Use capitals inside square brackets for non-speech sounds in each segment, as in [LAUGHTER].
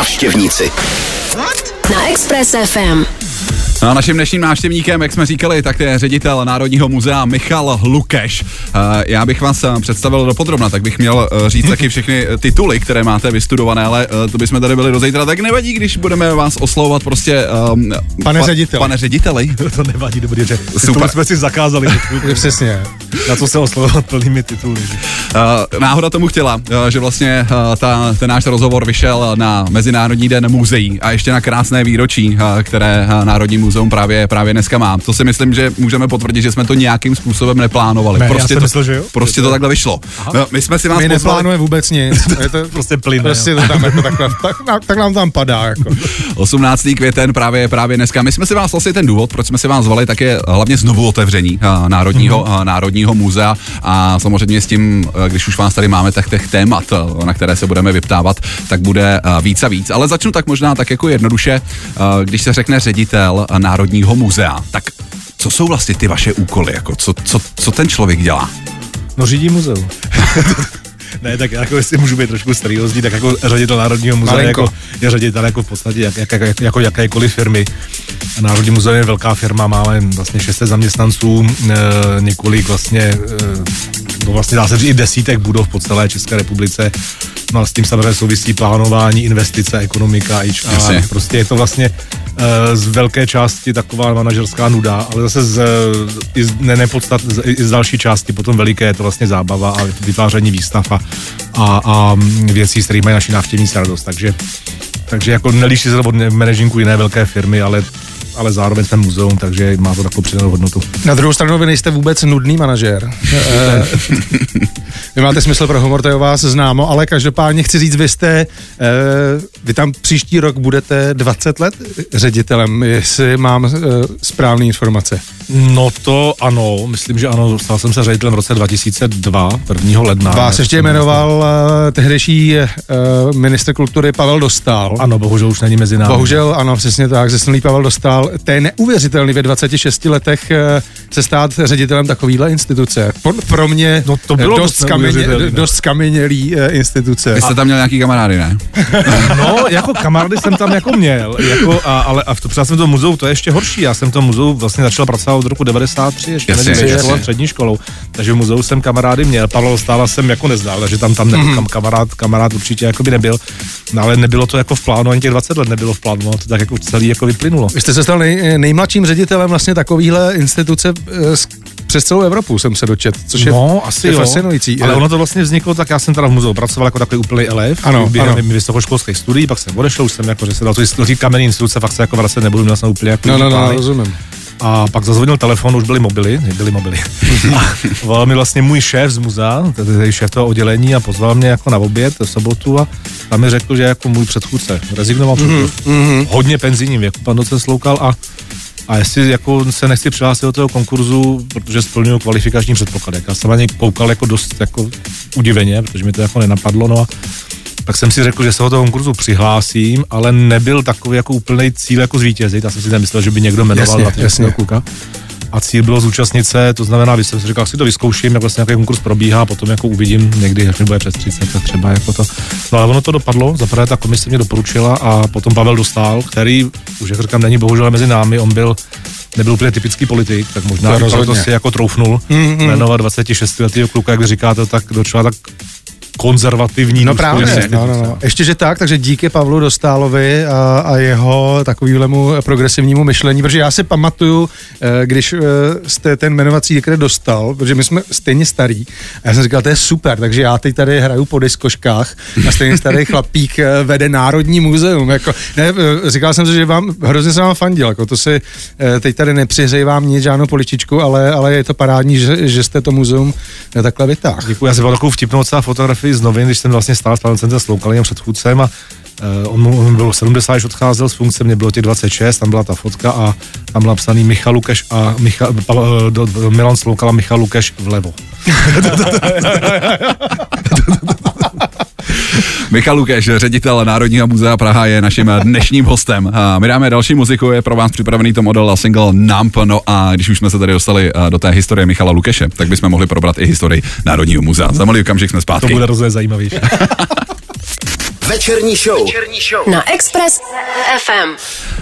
návštěvníci. Na Express FM. No a naším dnešním návštěvníkem, jak jsme říkali, tak je ředitel Národního muzea Michal Lukeš. Eh, Já bych vás eh, představil do podrobna, tak bych měl eh, říct taky všechny tituly, které máte vystudované, ale to bychom tady byli do zítra, tak nevadí, když budeme vás oslovovat prostě... Um, Pane řediteli. Pane řediteli. [LAUGHS] To nevadí, dobrý, že Super. jsme si zakázali. [LAUGHS] Přesně. Na co se oslovovat plnými tituly. Uh, náhoda tomu chtěla, uh, že vlastně uh, ta, ten náš rozhovor vyšel na Mezinárodní den muzeí a ještě na krásné výročí, uh, které uh, Národní muzeum právě, právě dneska má. To si myslím, že můžeme potvrdit, že jsme to nějakým způsobem neplánovali. Ne, prostě to, myslel, že jo. Prostě to takhle vyšlo. No, my jsme si vás My pozvali, neplánujeme vůbec nic. [LAUGHS] Je to Prostě plyne. prostě to tam [LAUGHS] jako takhle, tak, tak nám tam padá. Jako. [LAUGHS] 18. květen právě právě dneska. My jsme si vás vlastně ten důvod, proč jsme si vás zvali, tak je hlavně znovu otevření uh, Národního, uh, Národního muzea a samozřejmě s tím, uh, když už vás tady máme, tak těch témat, uh, na které se budeme vyptávat, tak bude uh, víc a víc. Ale začnu tak možná tak jako jednoduše, uh, když se řekne ředitel Národního muzea, tak co jsou vlastně ty vaše úkoly, jako co, co, co ten člověk dělá? No řídí muzeum. [LAUGHS] ne, tak jako jestli můžu být trošku seriózní, tak jako ředitel Národního muzea Malinko. jako, je ředitel jako v podstatě jak, jak, jak, jako jakékoliv firmy. Národní muzeum je velká firma, máme vlastně 600 zaměstnanců, e, několik vlastně, e, no vlastně dá se říct i desítek budov po celé České republice. No a s tím samozřejmě souvisí plánování, investice, ekonomika, HR. Jasně. Prostě je to vlastně e, z velké části taková manažerská nuda, ale zase z, i z, ne, nepodstat, z, i z další části potom veliké je to vlastně zábava a vytváření výstav a, a, a věcí, s kterými mají naši návštěvníci radost. Takže, takže jako nelíší se to od manažinku jiné velké firmy, ale ale zároveň jsme muzeum, takže má to takovou přidanou hodnotu. Na druhou stranu vy nejste vůbec nudný manažér. [LAUGHS] Vy máte smysl pro humor, to je o vás známo, ale každopádně chci říct, vy jste, eh, vy tam příští rok budete 20 let ředitelem, jestli mám eh, správné informace. No to ano, myslím, že ano, stal jsem se ředitelem v roce 2002, 1. ledna. Vás ještě jmenoval uh, tehdejší uh, ministr kultury Pavel Dostal. Ano, bohužel už není mezi námi. Bohužel, ano, přesně tak, zesnulý Pavel Dostal. To je neuvěřitelný ve 26 letech eh, se stát ředitelem takovýhle instituce. Pro, pro mě No to bylo dost, dost skameně, neuvěřitelný. dost skamenělý eh, instituce. Vy jste tam měl nějaký kamarády, ne? [LAUGHS] No, jako kamarády jsem tam jako měl, jako, a, ale a v to, třeba jsem to muzeu, to je ještě horší, já jsem to muzeu vlastně začal pracovat od roku 93, ještě Jasně, mezi jasně. školou a střední školou, takže v muzeu jsem kamarády měl, Pavel Stála jsem jako neznal, že tam tam nebyl kam, kamarád, kamarád určitě jako by nebyl, no, ale nebylo to jako v plánu, ani těch 20 let nebylo v plánu, no, to tak jako celý jako vyplynulo. Vy jste se stal nej, nejmladším ředitelem vlastně takovýhle instituce eh, přes celou Evropu, jsem se dočet, což je, no, asi je jo. fascinující. Ale ono to vlastně vzniklo, tak já jsem teda v muzeu pracoval jako takový úplný elef, Ano, během ano. vysokoškolských studií, pak jsem odešel, už jsem jako, že se dal to do té kamenné instituce, fakt se jako vracet nebudu, měl jsem úplně jako No, no, no, rozumím. A pak zazvonil telefon, už byly mobily, byly mobily. A volal mi vlastně můj šéf z muzea, tedy šéf toho oddělení a pozval mě jako na oběd v sobotu a tam mi řekl, že jako můj předchůdce rezignoval mm-hmm. hodně penzijním věku, pan docent Sloukal a a jestli jako se nechci přihlásit do toho konkurzu, protože splňuju kvalifikační předpoklady. Já jsem na něj koukal jako dost jako udiveně, protože mi to jako nenapadlo, no a tak jsem si řekl, že se do toho konkurzu přihlásím, ale nebyl takový jako úplný cíl jako zvítězit. Já jsem si nemyslel, že by někdo jmenoval Jasně, na jasně. jasně. kluka. A cíl bylo zúčastnit se, to znamená, když jsem si říkal, si to vyzkouším, jak vlastně nějaký konkurs probíhá, potom jako uvidím někdy, až mi bude přes 30, tak třeba jako to. No ale ono to dopadlo, zaprvé ta komise mě doporučila a potom Pavel Dostal, který, už jak říkám, není bohužel mezi námi, on byl nebyl úplně typický politik, tak možná To to, proto si jako troufnul Mm, mm. jmenovat 26 letého kluka, jak vy říkáte, tak docela tak konzervativní. No právě, no, no, no. Ještě, že tak, takže díky Pavlu Dostálovi a, a jeho takovýhlemu progresivnímu myšlení, protože já si pamatuju, eh, když eh, jste ten jmenovací dekret dostal, protože my jsme stejně starý, a já jsem říkal, to je super, takže já teď tady hraju po diskoškách a stejně starý chlapík eh, vede Národní muzeum. Jako, ne, říkal jsem si, že vám, hrozně jsem vám fandil, jako to si teď tady nepřihřeji vám nic, žádnou poličičku, ale, ale je to parádní, že, že jste to muzeum takhle vytáhl. Děkuji, já jsem byl takovou vtipnou docela fotografii z novin, když jsem vlastně stál s panem Centem Sloukalým předchůdcem a uh, on, mu- on bylo 70, když odcházel z funkce, mě bylo těch 26, tam byla ta fotka a tam byl napsaný Michal Lukeš a Michal, pa, eh, do, do, Milan Sloukal a Michal Lukeš vlevo. [LAUGHS] [LAUGHS] Michal Lukeš, ředitel Národního muzea Praha, je naším dnešním hostem. A My dáme další muziku, je pro vás připravený to model a single Nump. No a když už jsme se tady dostali eh, do té historie Michala Lukeše, tak bychom mohli probrat i historii Národního muzea. Za malý okamžik jsme To zpátky. bude rozhodně zajímavější. [LAUGHS] Večerní show. Večerní show. Na Express FM.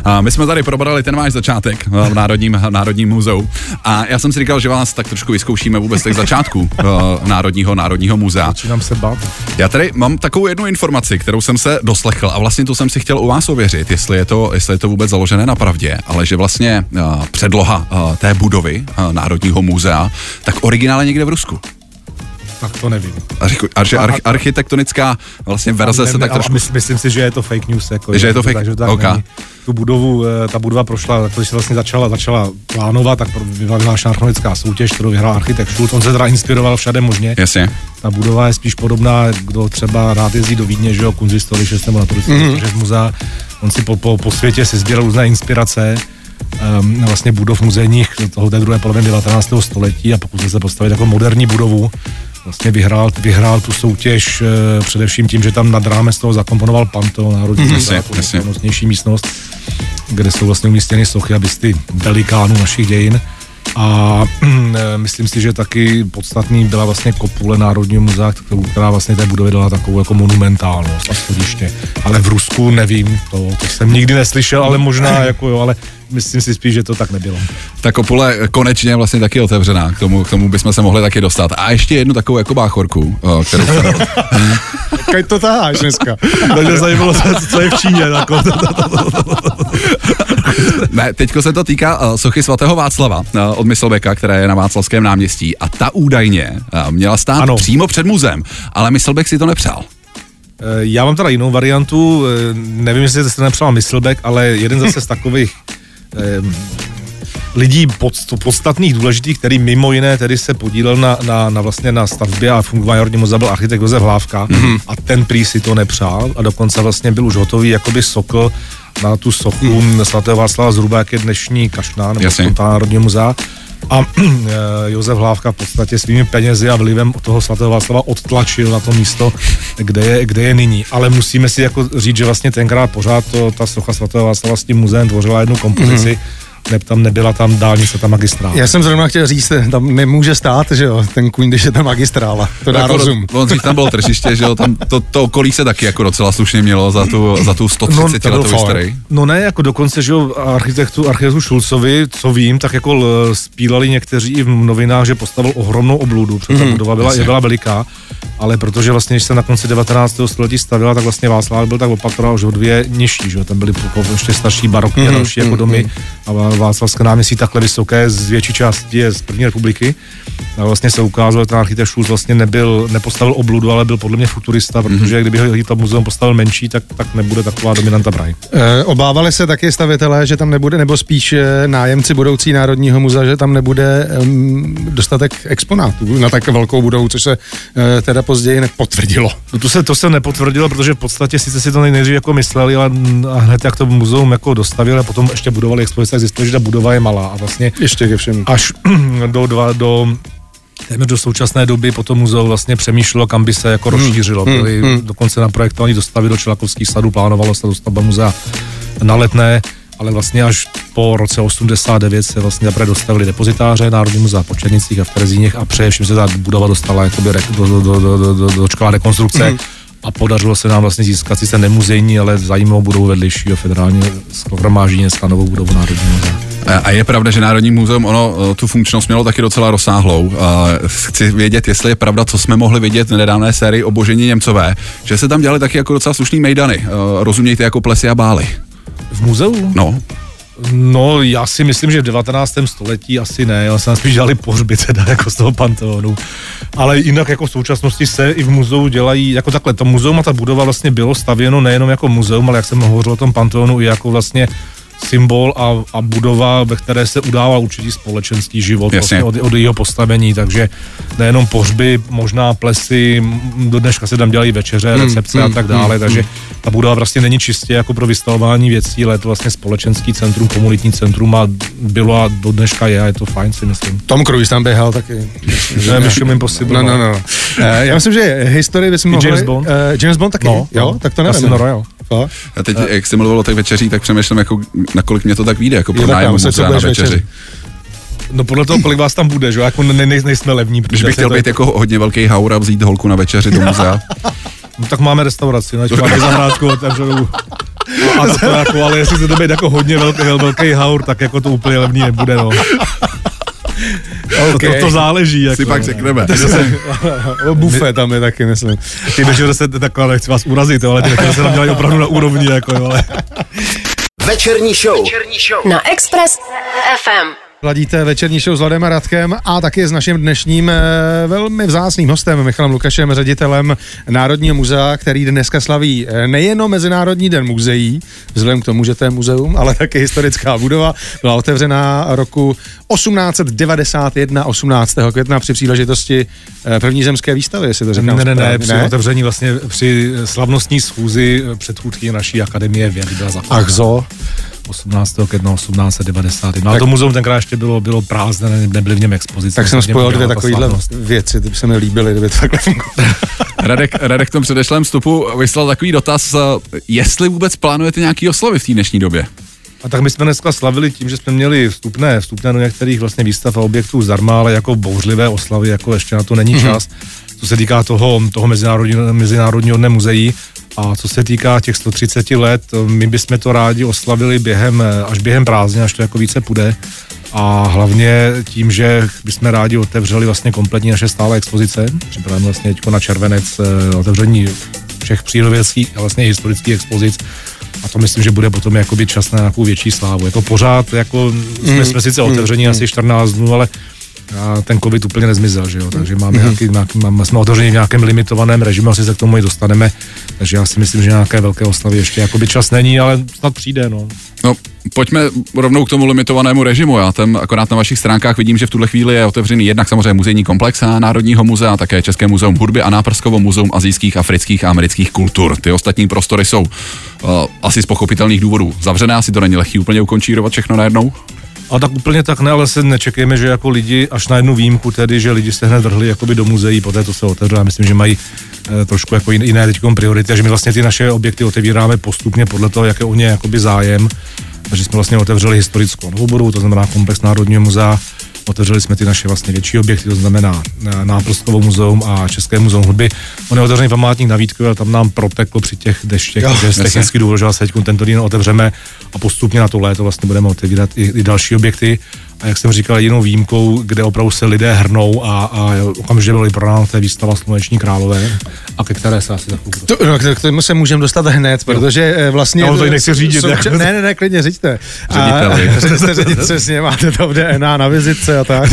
A my jsme tady probrali ten váš začátek v Národním, v Národním muzeu. A já jsem si říkal, že vás tak trošku vyzkoušíme vůbec těch začátků uh, Národního, Národního muzea. Začínám se bát. Já tady mám takovou jednu informaci, kterou jsem se doslechl a vlastně to jsem si chtěl u vás ověřit, jestli je to, jestli je to vůbec založené na pravdě, ale že vlastně uh, předloha uh, té budovy Národního muzea, tak originál je někde v Rusku. Tak to nevím. A, říku, a že arch, architektonická vlastně verze ne, se tak trošku... Myslím, myslím si, že je to fake news. Jako Že je to fake- tak, že to tak OK. není. Tu budovu, eh, ta budova prošla, tak když se vlastně začala, začala plánovat, tak byla vyhlášená archeologická soutěž, kterou vyhrál architekt Schulz. On se teda inspiroval všade možně. Jasně. Ta budova je spíš podobná, kdo třeba rád jezdí do Vídně, že jo, Kunzistory 6 nebo na turistické Mhm. mm-hmm. muzea. On si po, po, po světě si sbíral různé inspirace um, vlastně budov muzejních toho té druhé poloviny 19. století a pokusil se postavit jako moderní budovu. Vlastně vyhrál, vyhrál tu soutěž uh, především tím, že tam nad rámec toho zakomponoval Panto, Národní muzea, nejslavnostnější místnost, kde jsou vlastně umístěny sochy a bysty velikánů našich dějin. A [CLEARS THROAT] eh, myslím si, že taky podstatný byla vlastně kopule Národního muzea, která vlastně té budově dala takovou jako monumentálnost a schodiště. Ale v Rusku nevím, to, to jsem nikdy neslyšel, ale možná jako jo, ale myslím si spíš, že to tak nebylo. Ta kopule konečně je vlastně taky otevřená, k tomu, k tomu bychom se mohli taky dostat. A ještě jednu takovou jako báchorku, eh, kterou, [LAUGHS] Kaj to taháš dneska. Takže zajímalo se, co je v Číně. Jako, Ne, teďko se to týká uh, sochy svatého Václava uh, od Myslbeka, která je na Václavském náměstí a ta údajně měla stát Ano. přímo před muzeem, ale Myslbek si to nepřál. Eh, Já mám teda jinou variantu, eh, nevím, jestli jste nepřál Myslbek, ale jeden zase z takových eh, lidí pod, podstatných, důležitých, který mimo jiné tedy se podílel na, na, na vlastně na stavbě a fungování Národního muzea byl architekt Josef Hlávka mm-hmm. a ten prý si to nepřál a dokonce vlastně byl už hotový jakoby sokl na tu sochu mm. svatého Václava zhruba jak je dnešní kašná nebo. Jasně. Národního muzea a [CLEARS THROAT] eh, Josef Hlávka v podstatě svými penězi a vlivem toho svatého Václava odtlačil na to místo, kde je, kde je nyní. Ale musíme si jako říct, že vlastně tenkrát pořád to, ta socha svatého Václava s tím muzeem tvořila jednu kompozici, mm-hmm. Ne, tam nebyla tam dálnice, ta magistrál. Já jsem zrovna chtěl říct, tam nemůže stát, že jo, ten kůň, když je tam magistrála. To dá Jako rozum. On tam bylo tržiště, že jo, tam to, to okolí se taky jako docela slušně mělo za tu, za tu 130 to byl letou fakt. historii. No ne, jako dokonce, že jo, architektu, architektu Šulcovi, co vím, tak jako l- spílali někteří i v novinách, že postavil ohromnou obludu, protože ta budova byla, je byla veliká, ale protože vlastně, když se na konci 19. století stavila, tak vlastně Václav byl tak opatroval, že o dvě nižší, že tam byly ještě starší barokní a další jako domy a Vá- Václavské náměstí takhle vysoké z větší části je z první republiky. A vlastně se ukázalo, že ten architekt Schulz vlastně nebyl, nepostavil obludu, ale byl podle mě futurista, protože kdyby ho to muzeum postavil menší, tak, tak nebude taková dominanta Prahy. E, obávali se taky stavitelé, že tam nebude, nebo spíš e, nájemci budoucí Národního muzea, že tam nebude um, dostatek exponátů na tak velkou budovu, což se e, teda později nepotvrdilo. No to se, to se nepotvrdilo, protože v podstatě sice si to nej- nejdřív jako mysleli, ale a hned jak to muzeum jako dostavili a potom ještě budovali expozice, tak zjistili, že ta budova je malá a vlastně Ještě ke všemu. až [CLEARS THROAT] do, dva, do téměř do současné doby potom muzeum vlastně přemýšlelo, kam by se jako rozšířilo. Byli dokonce na projektování dostavy do Čelakovských sadů, plánovalo se dostavba muzea na letné, ale vlastně až po roce 89 se vlastně zaprvé dostavili depozitáře Národní muzea v Počernicích a v Terezíněch a především se ta budova dostala jakoby re, do, do, do, do, do, do, dočkala rekonstrukce. A podařilo se nám vlastně získat sice nemuzejní, ale zajímavou budovu vedlejšího federálního schromáždění dneska novou budovu Národního muzea. A je pravda, že Národní muzeum ono eh, tu funkčnost mělo taky docela rozsáhlou. A Chci vědět, jestli je pravda, co jsme mohli vidět v nedávné sérii o Božení Němcové, že se tam dělali taky jako docela slušný mejdany. Eh, Rozumějte jako plesy a bály. V muzeu? No, No, já si myslím, že v 19. století asi ne, já jsem spíš dělali pohřby teda jako z toho panteonu. Ale jinak jako v současnosti se i v muzeu dělají, jako takhle, to muzeum a ta budova vlastně bylo stavěno nejenom jako muzeum, ale jak jsem hovořil o tom panteonu, i jako vlastně symbol a, a budova, ve které se udával určitý společenský život vlastně od, od jeho postavení, takže nejenom pohřby, možná plesy, do dneška se tam dělají večeře, recepce a tak dále, takže ta budova vlastně není čistě jako pro vystavování věcí, ale je to vlastně společenský centrum, komunitní centrum a bylo a do dneška je a je to fajn si myslím. Tom Cruise tam běhal taky. [LAUGHS] Ne, Mission Impossible. No, no, no. Eh, Já myslím, že historii bychom mohli... James Bond? eh, James Bond taky, No, jo? no. Tak to nevím. Casino Royale. Fakt? a teď, jak jsi mluvil o těch večeřích, tak přemýšlím, jako, nakolik mě to tak vyjde, jako pro já nájem na večeři. večeři. No podle toho, kolik vás tam bude, že jo, jako ne, ne, nejsme levní. Když bych se chtěl to- být jako hodně velký haur a vzít holku na večeři do muzea. [LAUGHS] No tak máme restauraci, no, máme zahrádku otevřenou. A, a to jako, ale jestli to být jako hodně velký, velký haur, tak jako to úplně levný nebude, no. Okay. To, to, záleží. Jako, si pak řekneme. [LAUGHS] Bufet tam je taky, myslím. Ty večer se takhle, nechci vás urazit, ale ty večer se tam dělají opravdu na úrovni. Jako, ale... Večerní show. Večerní show. Na Express FM. Ladíte večerní show s Vladem a Radkem a taky s naším dnešním eh, velmi vzácným hostem Michalem Lukašem, ředitelem Národního muzea, který dneska slaví eh, nejenom Mezinárodní den muzeí, vzhledem k tomu, že to je muzeum, ale také historická budova. Byla otevřena roku 1891, 18. května při příležitosti eh, první zemské výstavy, jestli to říkám Ne, ne, ne, při ne? otevření vlastně při slavnostní schůzi předchůdky naší akademie vědy byla zakládá. Ach zo. 18. května 1890. No a to muzeum tenkrát ještě bylo, bylo prázdné, nebyly v něm expozice. Tak jsem spojil dvě takovéhle věci, ty by se mi líbily, kdyby to takhle fungovalo. [LAUGHS] Radek, Radek v tom předešlém vstupu vyslal takový dotaz, jestli vůbec plánujete nějaký oslavy v té dnešní době? A tak my jsme dneska slavili tím, že jsme měli vstupné, vstupné do některých vlastně výstav a objektů zdarma, ale jako bouřlivé oslavy, jako ještě na to není mm-hmm. čas. Co se týká toho, toho mezinárodního, mezinárodního dne muzeí, a co se týká těch 130 let, my bychom to rádi oslavili během, až během prázdnin, až to jako více půjde. A hlavně tím, že bychom rádi otevřeli vlastně kompletní naše stále expozice. Připravujeme vlastně teď na červenec eh, otevření všech přírodovědských a vlastně historických expozic a to myslím, že bude potom jakoby čas na nějakou větší slávu. Jako pořád, jako jsme, mm. jsme sice otevření mm. asi 14 dnů, ale a ten covid úplně nezmizel, že jo, takže máme mm. nějaký, nějaký máme, jsme otevřeni v nějakém limitovaném režimu, asi se k tomu i dostaneme, takže já si myslím, že nějaké velké oslavy ještě jakoby čas není, ale snad přijde, no. No, pojďme rovnou k tomu limitovanému režimu. Já tam akorát na vašich stránkách vidím, že v tuhle chvíli je otevřený jednak samozřejmě muzejní komplex Národního muzea, také České muzeum hudby a Náprskovo muzeum azijských, afrických a amerických kultur. Ty ostatní prostory jsou uh, asi z pochopitelných důvodů zavřené, asi to není lehký úplně ukončírovat všechno najednou. A tak úplně tak ne, ale se nečekejme, že jako lidi, až na jednu výjimku tedy, že lidi se hned vrhli jakoby do muzeí, poté to se otevřelo. Já myslím, že mají e, trošku jako jiné teď priority, a že my vlastně ty naše objekty otevíráme postupně podle toho, jaké o ně jakoby zájem. Takže jsme vlastně otevřeli historickou novoboru, to znamená komplex Národního muzea, Otevřeli jsme ty naše vlastně větší objekty, to znamená eh, Náprostkovo muzeum a České muzeum hudby. On je otevřený památník na Vítku, ale tam nám proteklo při těch deštech, takže z technický důvod, že teď tento den otevřeme a postupně na to léto vlastně budeme otevírat i, i další objekty a jak jsem říkal, jinou výjimkou, kde opravdu se lidé hrnou a, a okamžitě byly prodáno té výstava Sluneční králové a ke které se asi. To, no, k tomu se můžeme dostat hned, protože jo. Eh, vlastně... No, to nechci řídit. Souč... Jako... Ne, ne, ne, klidně říďte. Řediteli. [LAUGHS] řídit přesně, máte to v DNA na vizitce a tak. [LAUGHS]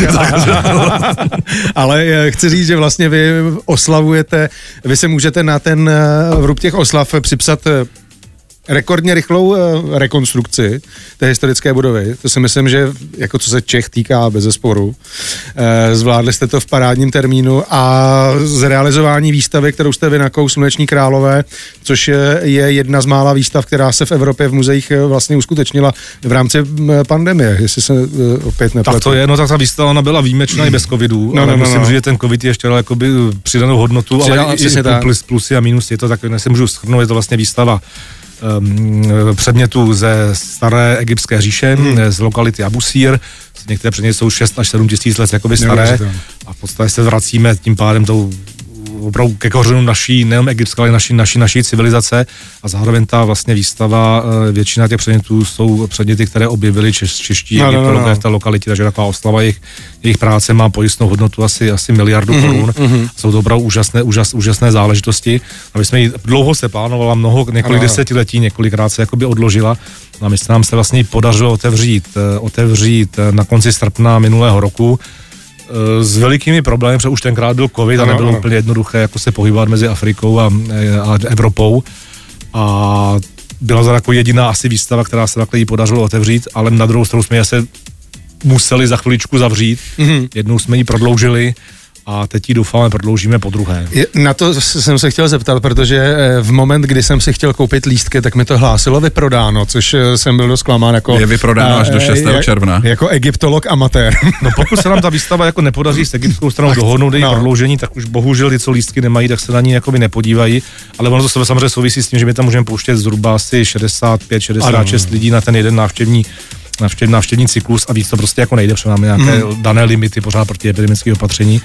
Ale eh, chci říct, že vlastně vy oslavujete, vy se můžete na ten eh, vrub těch oslav připsat rekordně rychlou uh, rekonstrukci té historické budovy. To si myslím, že jako co se Čech týká bez zesporu, uh, zvládli jste to v parádním termínu a zrealizování výstavy, kterou jste vynakous Sluneční králové, což je, je jedna z mála výstav, která se v Evropě v muzeích eh, vlastně uskutečnila v rámci pandemie, jestli se opět nepletu. Tak to je, no tak ta výstava ona byla výjimečná mm. i bez covidu, no, ale no, no, musím no. že ten covid ještě dal jakoby přidanou hodnotu, Přidal, ale i, i plus, plusy a minusy, je to tak, se můžu schrnout, je to vlastně výstava předmětů ze staré egyptské říše, hmm. z lokality Abusír. Některé předměty jsou 6 až 7 tisíc let jakoby staré a v podstatě se vracíme tím pádem tou opravdu ke kořenu naší, nejen egyptské, ale naší, naší, naší civilizace a zároveň ta vlastně výstava, eh, většina těch předmětů jsou předměty, které objevili češ, čeští no, egyptologové no, no. v té lokalitě, takže taková oslava jejich, jejich práce má pojistnou hodnotu asi, asi miliardu mm-hmm, korun. Mm-hmm. Jsou to opravdu úžasné, úžas, úžasné záležitosti. A my jsme jí, dlouho se plánovala, mnoho, několik ano. desetiletí, několikrát se jakoby odložila. A my se nám se vlastně podařilo otevřít, eh, otevřít eh, na konci srpna minulého roku s velikými problémy, protože už tenkrát byl covid a nebylo ano. úplně jednoduché jako se pohybovat mezi Afrikou a, a Evropou. A byla to jako jediná asi výstava, která se takhle jí podařilo otevřít, ale na druhou stranu jsme se museli za chviličku zavřít. Mm-hmm. Jednou jsme ji prodloužili a teď ji doufáme prodloužíme po druhé. Na to jsem se chtěl zeptat, protože eh, v moment, kdy jsem si chtěl koupit lístky, tak mi to hlásilo vyprodáno, což eh, jsem byl dost klamán jako... Je vyprodáno až do 6. Je, června. Jako egyptolog amatér. [LAUGHS] No pokud se nám ta výstava jako nepodaří s egyptskou stranou dohodnout její no. prodloužení, tak už bohužel ty, co lístky nemají, tak se na ní jako nepodívají. Ale ono to samozřejmě souvisí s tím, že my tam můžeme pouštět zhruba asi 65-66 lidí na ten jeden návštěvní návštěv, návštěvní cyklus a víc to prostě jako nejde, protože máme nějaké mm. dané limity pořád proti epidemických opatření.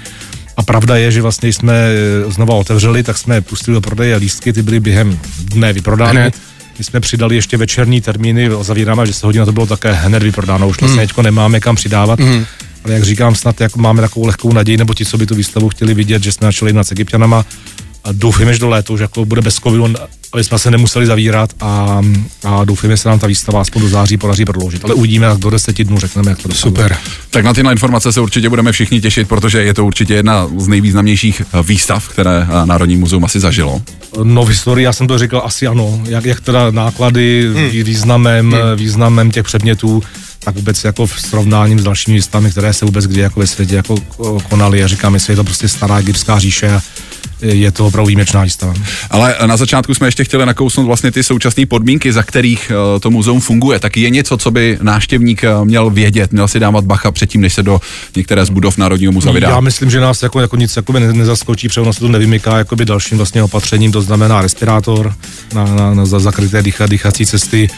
A pravda je, že vlastně, jsme eh, znova otevřeli, tak jsme pustili do prodeje lístky, ty byly během dne vyprodány. Hned. My jsme přidali ještě večerní termíny, zavíráme, že se hodina to bylo také hned vyprodáno, už vlastně mm. nemáme kam přidávat. Mm. Ale jak říkám, snad jako máme takovou lehkou naději, nebo ti, co by tu výstavu chtěli vidět, že jsme začali jednat s Egyptianama a doufíme, že do léta už jako bude bez covidu, aby jsme se nemuseli zavírat a, a doufíme, že se nám ta výstava aspoň do září podaří prodloužit. Ale uvidíme, jak do deseti dnů řekneme, jak to dopadne. Super. Tak na tyhle informace se určitě budeme všichni těšit, protože je to určitě jedna z nejvýznamnějších eh, výstav, které eh, Národní muzeum asi zažilo. No v historii, já jsem to říkal, asi ano. Jak, jak teda náklady, hmm. významem, hmm. významem těch předmětů, tak vůbec jako v srovnáním s dalšími výstavami, které se vůbec kdy jako ve světě jako konaly. Já říkám, jestli je to prostě stará egyptská říše je to opravdu výjimečná výstava. Ale na začátku jsme ještě chtěli nakousnout vlastně ty současné podmínky, za kterých eh, to muzeum funguje. Tak je něco, co by návštěvník eh, měl vědět, měl si dávat bacha předtím, než se do některé z budov Národního muzea vydá. Já myslím, že nás jako, jako nic jako nezaskočí, protože ono se to nevymyká jakoby dalším vlastně opatřením, to znamená respirátor na, na, na zakryté dýcha, dýchací cesty,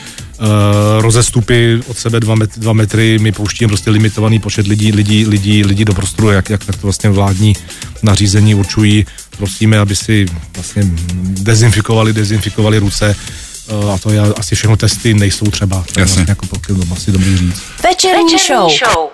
rozestupy od sebe dva, met, dva metry, my pouštíme prostě limitovaný počet lidí, lidí, lidí, lidí do prostoru, jak, jak tak to vlastně vládní nařízení určují. Prosíme, aby si vlastně dezinfikovali, dezinfikovali ruce, uh, a to je asi všechno testy nejsou třeba. To je vlastně jako pokud asi dobrý říct. Večerní show.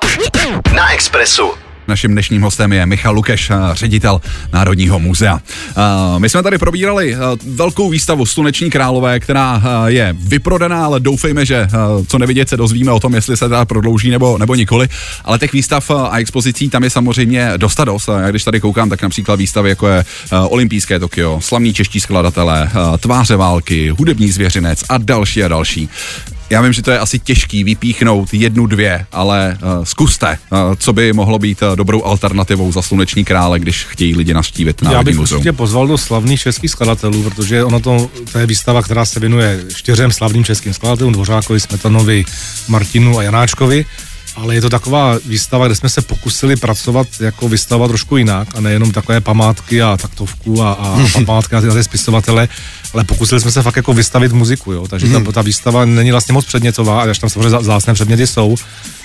Na Expressu. Naším dnešním hostem je Michal Lukeš, eh, ředitel Národního muzea. Eh, my jsme tady probírali eh, velkou výstavu Sluneční králové, která je vyprodaná, ale doufejme, že co nevidět se dozvíme o tom, jestli se teda prodlouží nebo, nebo nikoli. Ale těch výstav a expozicí tam je samozřejmě dosta dost. Já když tady koukám, tak například výstavy jako je Olympijské Tokio, slavní čeští skladatelé, Tváře války, Hudební zvěřinec a další a další. Já vím, že to je asi těžký vypíchnout jednu, dvě, ale uh, zkuste, uh, co by mohlo být uh, dobrou alternativou za Sluneční krále, když chtějí lidi navštívit Národní Já bych muzeum. určitě pozval do slavných českých skladatelů, protože ono to, to je výstava, která se věnuje čtyřem slavným českým skladatelům, Dvořákovi, Smetanovi, Martinu a Janáčkovi ale je to taková výstava, kde jsme se pokusili pracovat jako výstava trošku jinak a nejenom takové památky a taktovku a, a památky na ty, na ty spisovatele, ale pokusili jsme se fakt jako vystavit muziku, jo? takže ta, Mhm. ta výstava není vlastně moc předmětová, až tam samozřejmě zásné předměty jsou,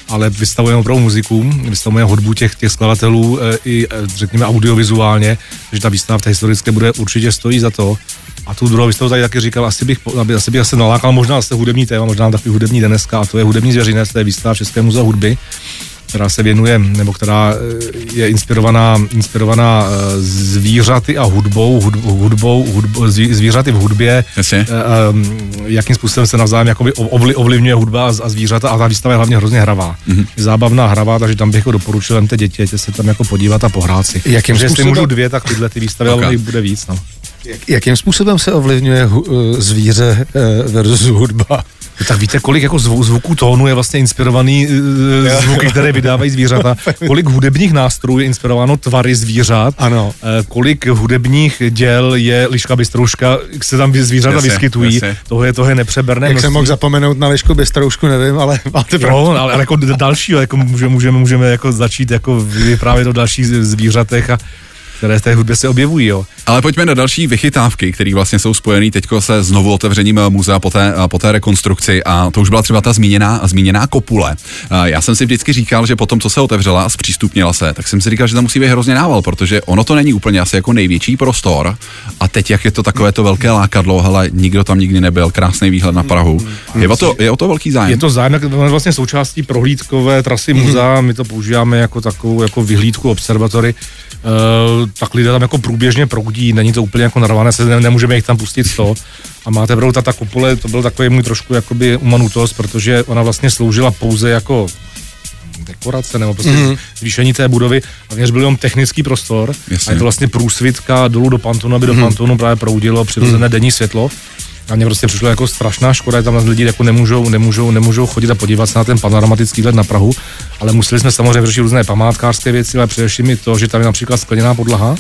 ale vystavujeme opravdu muziku, vystavujeme hudbu těch, těch skladatelů e, i e, řekněme audiovizuálně, takže ta výstava v té historické bude určitě stojí za to. A tu druhou výstavu tady taky říkal, asi bych, aby, asi bych se nalákal možná zase hudební téma, možná takový hudební dneska, a to je hudební zvěřinec, to je výstava v Českém muzeu hudby, která se věnuje, nebo která eh, je inspirovaná, inspirovaná eh, zvířaty a hudbou, hud, hudbou, hudbou zví, zvířaty v hudbě, Jasně. eh, eh, jakým způsobem se navzájem jakoby ovli, ovlivňuje hudba a, a zvířata a ta výstava je hlavně hrozně hravá. Mhm. Mm-hmm. Zábavná hravá, takže tam bych jako doporučil jen ty děti, ať se tam jako podívat a pohrát si. Jakým jestli způsobem- můžu dvě, tak tyhle ty výstavy, Ok. ale jich bude víc. No. Jak, jakým způsobem se ovlivňuje hu, zvíře versus hudba? Tak víte, kolik jako zvuk, zvuků tónu je vlastně inspirovaný uh, zvuky, které vydávají zvířata. [LAUGHS] Kolik hudebních nástrojů je inspirováno tvary zvířat. Ano. Eh, kolik hudebních děl je liška bystrouška, se tam zvířata Jasně, vyskytují. jasně. Toho je, toho je nepřeberné. Jak jsem mohl zapomenout na Lišku Bystroušku, nevím, ale máte pravdu. Jo, ale, ale jako d- dalšího, jako můžeme, můžeme, můžeme jako začít jako vyprávět o dalších zvířatech a které v té hudbě se objevují, jo. Ale pojďme na další vychytávky, které vlastně jsou spojené teďko se znovu otevřením eh, muzea po té, po té rekonstrukci a to už byla třeba ta zmíněná, zmíněná kopule. Eh, Já jsem si vždycky říkal, že potom, co se otevřela a zpřístupnila se, tak jsem si říkal, že tam musí být hrozně nával, protože ono to není úplně asi jako největší prostor a teď, jak je to takové to velké lákadlo, hele, nikdo tam nikdy nebyl, krásný výhled na Prahu. Je o to, je o to velký zájem? Je to zájem, to je vlastně součástí prohlídkové trasy muzea, my to používáme jako takovou jako vyhlídku observatory, tak lidé tam jako průběžně proudí, není to úplně jako narvané, se ne, nemůžeme jich tam pustit 100. A máte pravdu, ta, kupole, to byl takový můj trošku jakoby umanutost, protože ona vlastně sloužila pouze jako dekorace nebo prostě mm-hmm. zvýšení té budovy a vněž byl jenom technický prostor Jasně. a je to vlastně průsvitka dolů do pantonu, aby do pantonu právě proudilo přirozené denní světlo. A mně prostě přišlo jako strašná škoda, že tam lidi jako nemůžou, nemůžou, nemůžou chodit a podívat se na ten panoramatický výhled na Prahu, ale museli jsme samozřejmě vyřešit různé památkářské věci, ale především i to, že tam je například skleněná podlaha,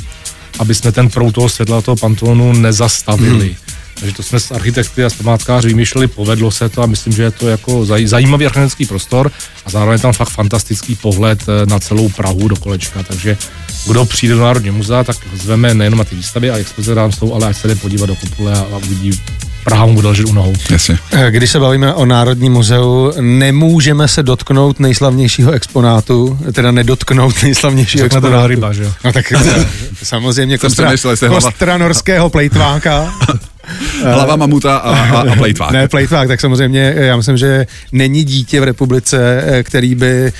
aby jsme ten proud toho světla toho pantonu nezastavili. Hmm. Takže to jsme s architekty a s památkáři vymýšleli, povedlo se to a myslím, že je to jako zaj- zajímavý architektonický prostor a zároveň je tam fakt fantastický pohled eh, na celou Prahu do kolečka, takže kdo přijde do Národního muzea, tak zveme nejenom na ty výstavy a expozice tam jsou, ale ať se jde podívat do kupole a, a uvidí Praha mu bude ležet u nohou. Jasně. Eh, Když se bavíme o Národním muzeu, nemůžeme se dotknout nejslavnějšího exponátu, teda nedotknout nejslavnějšího Řekne to exponátu. ryba, že jo? No tak [LAUGHS] samozřejmě kostra, kostra norského plejtváka. [LAUGHS] Hlava mamuta a, a, a plejtvák. Ne, plejtvák, tak samozřejmě eh, já myslím, že není dítě v republice, eh, který by,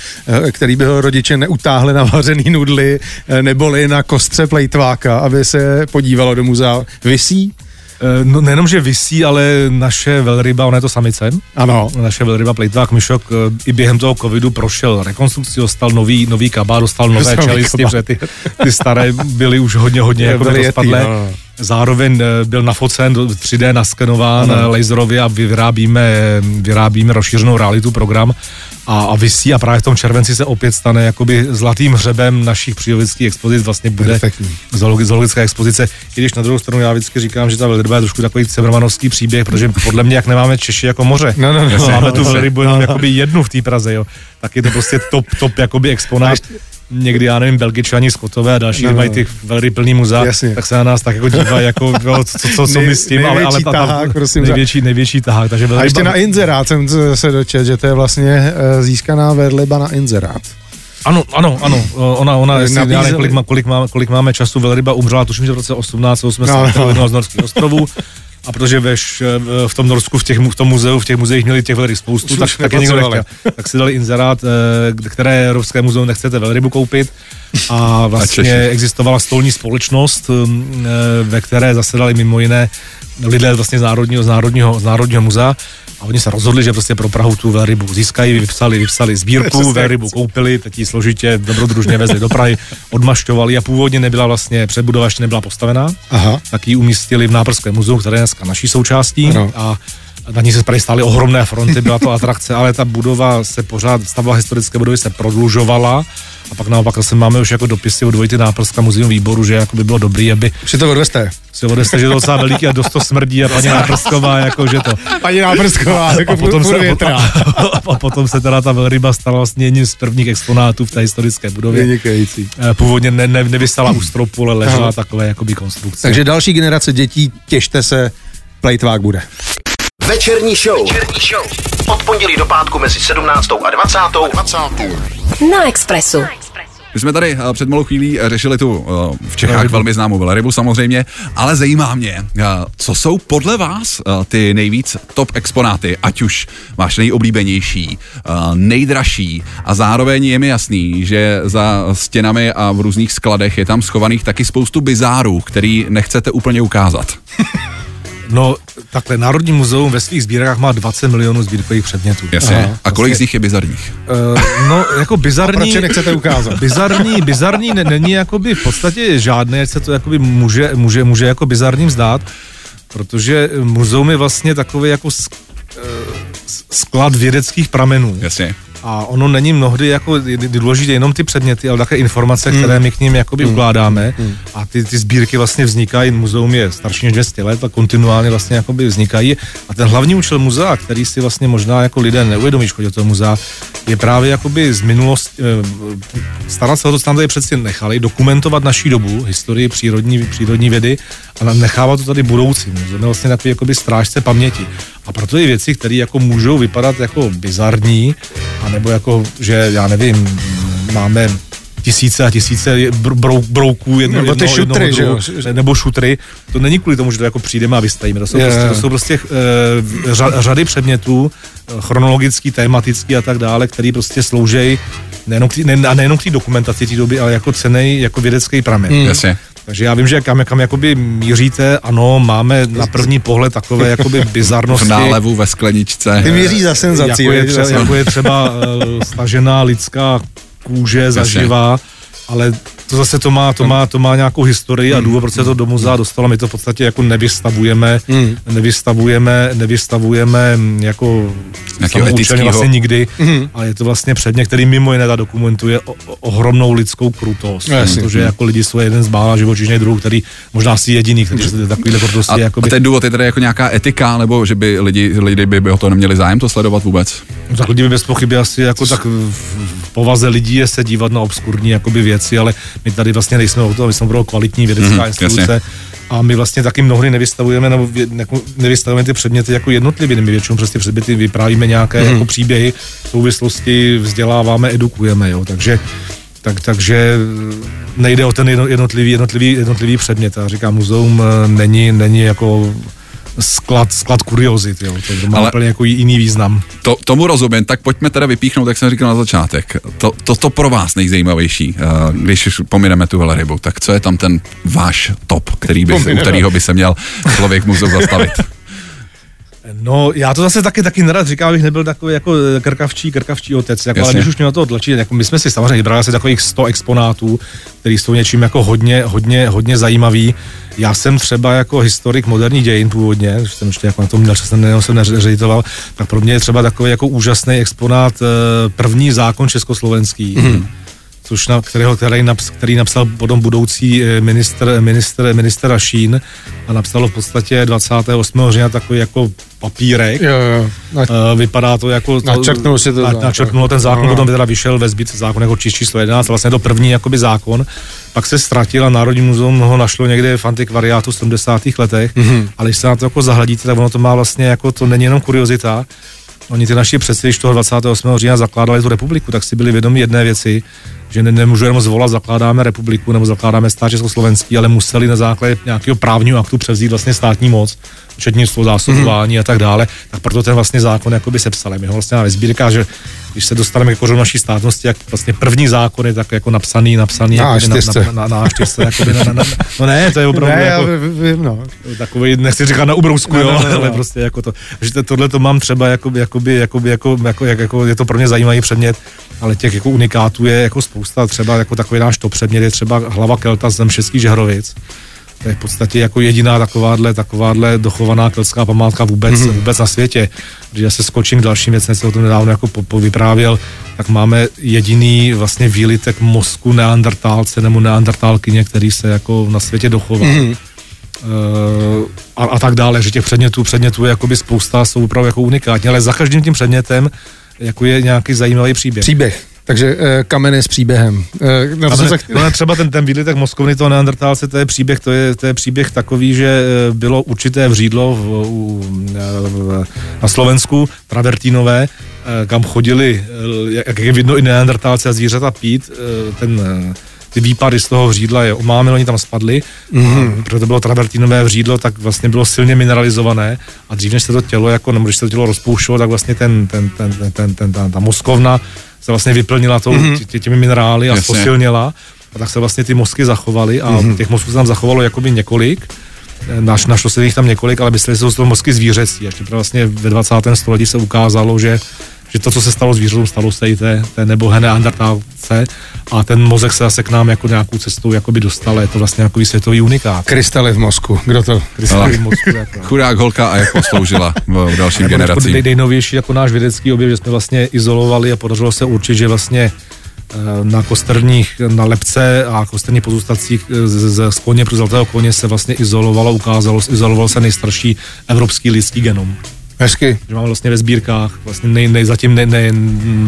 eh, který by ho rodiče neutáhli na vařený nudly eh, neboli na kostře plejtváka, aby se podívalo do muzea. Vysí? Eh, No nejenom, že visí, ale naše velryba, ona je to samice, Ano. naše velryba plejtvák Myšok eh, i během toho covidu prošel rekonstrukcí, dostal nový, nový kabát, dostal nové čelisti, protože ty, ty staré byly už hodně, hodně jako rozpadlé. no. Zároveň eh, byl nafocen, do 3D naskenován ano. laserově a vyrábíme, vyrábíme rozšířenou realitu program a, a vysí a právě v tom červenci se opět stane jakoby zlatým hřebem našich přírodovědských expozic, vlastně bude Perfektní. zoologi- zoologická expozice, i když na druhou stranu já vždycky říkám, že ta velryba je trošku takový cimrmanovský příběh, protože podle mě, jak nemáme Češi jako moře, No, no, no. Máme tu No, no. velrybu jenom jakoby jednu v té Praze, jo, tak je to prostě top, top jakoby exponát. Někdy, já nevím, Belgičani, Skotové a další, No, no, mají ty velry plný muzea, Jasně. tak se na nás tak jako dívají, jako, [LAUGHS] co, co, co, co my s tím, ale, ale Největší ta, ta, tahák, prosím, největší, největší tahák, takže A velryba, ještě na inzerát jsem se dočet, že to je vlastně eh, získaná verliba na inzerát. Ano, ano, ano, ona, ona, jestli, já nevím, kolik, má, kolik, máme, kolik máme času, velryba umřela, tuším, že v roce 1880 No, no, no. no. z Norských ostrovů. A protože veš, v tom Norsku, v, těch, v tom muzeu, v těch muzeích měli těch velryb spoustu, Už tak, tak je nikdo nechtěl. [LAUGHS] Tak si dali inzerát, eh, které Evropské muzeum nechcete velrybu koupit. A [LAUGHS] vlastně Češi. existovala stolní společnost, mm, eh, ve které zasedali mimo jiné lidé vlastně z Národního, z Národního, z Národního muzea. A oni se rozhodli, že prostě pro Prahu tu velrybu získají, vypsali, vypsali sbírku, [LAUGHS] velrybu koupili, teď ji složitě dobrodružně vezli do Prahy, odmašťovali a původně nebyla vlastně, přebudova ještě nebyla postavená, Aha. tak ji umístili v Nábrském muzeu, které je dneska naší součástí Ano. a na ní se tady stály ohromné fronty, byla to atrakce, ale ta budova se pořád, stavba historické budovy se prodlužovala a pak naopak zase máme už jako dopisy od Vojty Náprska muzeum výboru, že jako by bylo dobrý, aby si to odveste. se odeste, že to docela veliký a dost to smrdí a paní Náprsková jako, že to. Paní Náprsková, jako A potom, se, větra. a potom se teda ta velryba stala vlastně jedním z prvních exponátů v té historické budově. Vynikající. Eh, Původně ne, ne, nevysala u stropu, ale ležela takové jakoby konstrukce. Takže další generace dětí, těšte se, plejtvák bude. Večerní show. Večerní show. Od pondělí do pátku mezi 17. a 20. 20. Na Expressu. My jsme tady eh, před malou chvílí eh, řešili tu eh, v Čechách velmi známou velrybu samozřejmě, ale zajímá mě, co jsou podle vás ty nejvíc top exponáty, ať už váš nejoblíbenější, nejdražší a zároveň je mi jasný, že za stěnami a v různých skladech je tam schovaných taky spoustu bizárů, který nechcete úplně ukázat. [LAUGHS] No, takhle, Národní muzeum ve svých sbírkách má 20 milionů sbírkových předmětů. Jasně. Aha, a kolik z nich je bizarních? Uh, no, jako bizarní... Proč je nechcete ukázat? [LAUGHS] Bizarní, bizarní ne, není jakoby v podstatě žádné, se to jakoby může, může, může jako bizarním zdát, protože muzeum je vlastně takový jako sk, eh, sklad vědeckých pramenů. Jasně. A ono není mnohdy jako důležité jenom ty předměty, ale také informace, Hmm. které my k ním jakoby ukládáme. A ty, ty sbírky vlastně vznikají, muzeum je starší než 200 let a kontinuálně vlastně jakoby vznikají. A ten hlavní účel muzea, který si vlastně možná jako lidé neuvědomí, chodí do toho muzea, je právě jakoby z minulosti, eh, starat se o to, co tam tady přeci nechali, dokumentovat naší dobu, historii přírodní, přírodní vědy a nechávat to tady budoucím. Je vlastně takový jakoby strážce paměti. A proto i věci, které jako můžou vypadat jako bizarní, anebo jako, že já nevím, máme tisíce a tisíce br- brou, brouků jedno, Nebo ty jednoho- šutry, jednoho že jo? druhu, nebo šutry. To není kvůli tomu, že to jako přijdeme a vystavíme. To jsou Je, prostě, to jsou prostě uh, řa, řady předmětů, eh, chronologický, tematický a tak dále, který prostě slouží nejenom k, ne, a nejenom k té dokumentaci té doby, ale jako cenej, jako vědecký pramen. Hmm. Jasně. Takže já vím, že kam, kam jakoby míříte, ano, máme na první pohled takové jakoby [LAUGHS] V bizarnosti. nálevu ve skleničce. Ty měří za senzací. jako, je viď, třeba, zase. jako je třeba uh, stažená lidská kůže zaživa, ale to zase to má, to má, to má nějakou historii a důvod, proč se to do muzea dostalo, my to v podstatě jako nevystavujeme, Hmm. nevystavujeme, nevystavujeme mm, jako samoučelně vlastně nikdy, Mhm. ale je to vlastně předmět, který mimo jiné ta dokumentuje o, o, ohromnou lidskou krutost, No, protože jako lidi jsou jeden z mála živočišných druhů, který možná si jediný, který se takovýhle krutosti A, jakoby, a ten důvod je tedy jako nějaká etika, nebo že by lidi, lidi by, by o to neměli zájem to sledovat vůbec? No, tak lidi by bez pochyby asi jako tak povaze lidí je se dívat na obskurní jakoby věci, ale my tady vlastně nejsme o to, my jsme opravdu kvalitní vědecká Mhm, mm, instituce, jasně. A my vlastně taky mnohdy nevystavujeme, nebo jako nevystavujeme ty předměty jako jednotlivě, my většinou přes ty předměty vyprávíme nějaké Mhm. jako příběhy, souvislosti, vzděláváme, edukujeme, jo. Takže tak, takže nejde o ten jedno- jednotlivý, jednotlivý, jednotlivý předmět. Já říkám, muzeum eh, není, není jako sklad, sklad kuriozit, jo. To má Ale- úplně jako jiný význam. To, tomu rozumím, tak pojďme teda vypíchnout, jak jsem říkal na začátek. To, to, to pro vás nejzajímavější, eh, když pomineme tu velrybu, tak co je tam ten váš top, který by, u kterého by se měl člověk muzeu zastavit? [LAUGHS] No, já to zase taky, taky nerad říkám, abych nebyl takový jako eh, krkavčí, krkavčí otec, jako, ale když už mě na to tlačí, jako my jsme si samozřejmě vybrali asi takových 100 exponátů, které jsou něčím jako hodně, hodně, hodně zajímavý. Já jsem třeba jako historik moderních dějin původně, když jsem ještě jako na tom měl, že jsem, jsem neředitoval, tak pro mě je třeba takový jako úžasný exponát eh, první zákon československý. Mm což na, kterého, který, naps, který napsal potom budoucí eh, minister, minister, minister Rašín a napsalo v podstatě 28. října takový jako papírek. Jo, jo. Na, Uh, vypadá to jako... Načrtnul si to Na, zákon. načrtnulo ten zákon, No. potom teda vyšel ve zbytce zákon jako číslo číslo 11, vlastně to první jakoby zákon, pak se ztratil a Národní muzeum ho našlo někde v antikvariátu v 70. letech, Mhm. mm-hmm. ale když se na to jako zahledíte, tak ono to má vlastně jako, to není jenom kuriozita, Oni ty naši předsedy, když toho 28. října zakládali tu republiku, tak si byli vědomi jedné věci, že ne, nemůžu jenom zvolat, zakládáme republiku nebo zakládáme stát Československý, ale museli na základě nějakého právního aktu převzít vlastně státní moc, včetně svou zásobování mm-hmm. a tak dále. Tak proto ten vlastně zákon jakoby sepsali. My ho vlastně máme ve sbírkách, že když se dostaneme k kořenu naší státnosti, jak vlastně první zákon je tak jako napsaný, napsaný Na jakoby A4. na, na, na, na, A4, jakoby na, na, na, no ne, to je opravdu ne, jako, vím, no. takový, nechci říkat na ubrousku, No, jo, no, no, no. ale prostě jako to, že to- tohle to mám třeba jakoby, jakoby, jakoby, jako, jako, jak, jako, je to pro mě zajímavý předmět, ale těch jako unikátů je jako spousta, třeba jako takový náš to předmět je třeba hlava kelta z Zemšeckých Žehrovic, to je v podstatě jako jediná takováhle, takováhle dochovaná keltská památka vůbec, mm-hmm. vůbec na světě. Když já se skočím k dalším věcem, jsem o tom nedávno jako po, po vyprávěl, tak máme jediný vlastně výlitek mozku neandertálce nebo neandertálkyně, který se jako na světě dochoval. Mm-hmm a, a tak dále, že těch předmětů, předmětů je jakoby spousta, jsou opravdu jako unikátní, ale za každým tím předmětem jako je nějaký zajímavý příběh. Příběh. Takže eh, kameny s příběhem. Eh, no, se- no, třeba ten, ten výlitek mozkovny toho neandertálce, to je příběh, to je, to je příběh takový, že eh, bylo určité vřídlo v, u, na Slovensku, travertínové, kam chodili, jak je vidno i neandertálci a zvířata pít, ten ty výpady z toho vřídla je omámil, oni tam spadli, mm-hmm. protože to bylo travertínové vřídlo, tak vlastně bylo silně mineralizované a dřív než se to tělo, jako, nebo když se to tělo rozpouštělo, tak vlastně ten, ten, ten, ten, ten, ten ta, ta mozkovna se vlastně vyplnila tou, mm-hmm. tě, těmi minerály a Jasně. posilnila a tak se vlastně ty mozky zachovaly a mm-hmm. těch mozků se tam zachovalo jakoby několik, Naš, našlo se jich tam několik, ale mysleli, že jsou to mozky zvířecí. Až vlastně ve 20. století se ukázalo, že že to, co se stalo zvířatům, stalo se i té, té nebohé neandertálce a ten mozek se zase k nám jako nějakou cestou jakoby dostal. Je to vlastně jako světový unikát. Krystaly v mozku. Kdo to? Krystalový mozku, jako. Chudák holka a jak posloužila v dalším Nebo generacím. nej, nejnovější jako náš vědecký objev, že jsme vlastně izolovali a podařilo se určit, že vlastně eh, na kosterních, na lepce a kosterních pozůstacích eh, z, z, z koně pro zlatého koně se vlastně izolovalo, ukázalo, izoloval se nejstarší evropský lidský genom. Hezky. Že máme vlastně ve sbírkách vlastně nej, nej, zatím ne, ne,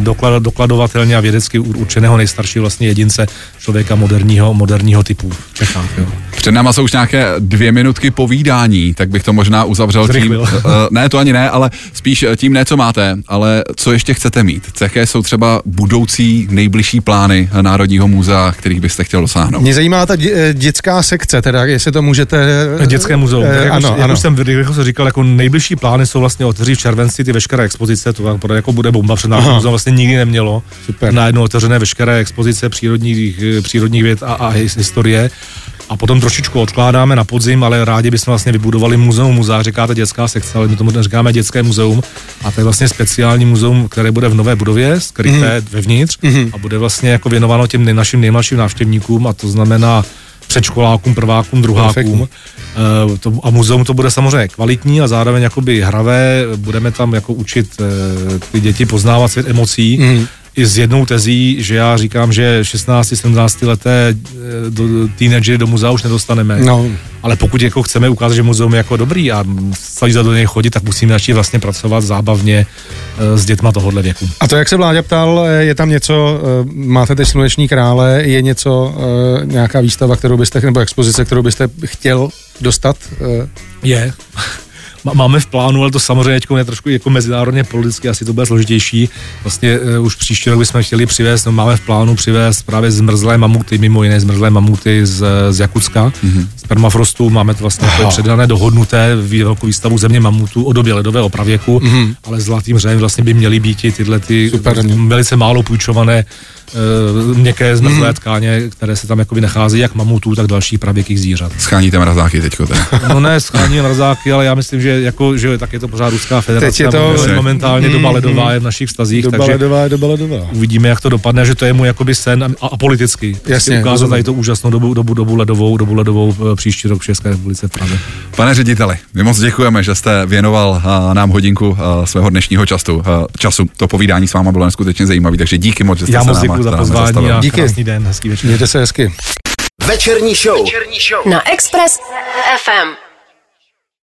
doklad, dokladovatelně a vědecky ur- určeného nejstaršího vlastně jedince člověka moderního, moderního typu v Čechách. Jo. Před náma jsou už nějaké dvě minutky povídání, tak bych to možná uzavřel tím. Zrychlil. [LAUGHS] Uh, ne, to ani ne, ale spíš eh, tím ne, co máte, ale co ještě chcete mít. Jaké jsou třeba budoucí nejbližší plány Národního muzea, kterých byste chtěl dosáhnout? Mě zajímá ta dě- eh, dětská sekce, teda jestli to můžete... Dětské muzeum. Eh, ano, už, jak ano. už jsem rychle jsem říkal, jako nejbližší plány jsou vlastně otevřít v červenci ty veškeré expozice, to bude, jako bude bomba, před národním muzeum vlastně nikdy nemělo. Super. Najednou otevřené veškeré expozice přírodních, eh, přírodních věd a, a his- historie. A potom trošičku odkládáme na podzim, ale rádi bychom vlastně vybudovali muzeum muzea, říkáte dětská sekce, ale my tomu říkáme dětské muzeum. A to je vlastně speciální muzeum, které bude v nové budově, skryté mm. vevnitř a bude vlastně jako věnováno těm našim nejmladším návštěvníkům a to znamená předškolákům, prvákům, druhákům. Eh, to, a muzeum to bude samozřejmě kvalitní a zároveň jakoby hravé. Budeme tam jako učit eh, ty děti poznávat svět emocí. Mm. I s jednou tezí, že já říkám, že 16-17 leté eh, do, teenagery do muzea už nedostaneme. No. Ale pokud jako chceme ukázat, že muzeum je jako dobrý a stačí za do něj chodit, tak musíme začít vlastně pracovat zábavně eh, s dětma tohohle věku. A to, jak se Vláďa ptal, eh, je tam něco, máte ty sluneční krále, je něco, nějaká výstava, kterou byste, nebo expozice, kterou byste chtěl dostat? Je. Má- Máme v plánu, ale to samozřejmě je trošku jako mezinárodně politicky, asi to bude složitější. Vlastně uh, už příští rok bychom chtěli přivést, no, máme v plánu přivést právě zmrzlé mamuty, mimo jiné zmrzlé mamuty z, z Jakutska, mm-hmm. z permafrostu. Máme to vlastně to předané, dohodnuté velkou výstavu země mamutů o době ledového pravěku, mm-hmm. ale zlatým řem vlastně by měly být i tyhle ty Super. velice málo půjčované uh, měkké zmrzlé mm-hmm. tkáně, které se tam jakoby nachází, jak mamutů, tak dalších pravěkých zvířat. Scháníte mrazáky teďko teda. No ne, schání mrazáky, ale já myslím, že jako, že tak je to pořád Ruská federace. Teď je to- momentálně- momentálně doba ledová je v našich vztazích, Doba takže ledová je doba ledová. uvidíme, jak to dopadne, že to je můj jakoby sen a, a politicky. Prostě Jasně, ukázat tady to úžasnou dobu, dobu, dobu ledovou, dobu ledovou eh, příští rok v České republice v Praze. Pane řediteli, my moc děkujeme, že jste věnoval uh, nám hodinku uh, svého dnešního času. Času. To povídání s váma bylo neskutečně zajímavé, takže díky moc, že jste Já se moc děkuji za pozvání a Díky. krásný den, hezký večer. Mějte se hezky. Večerní show. Večerní show. Na Express FM.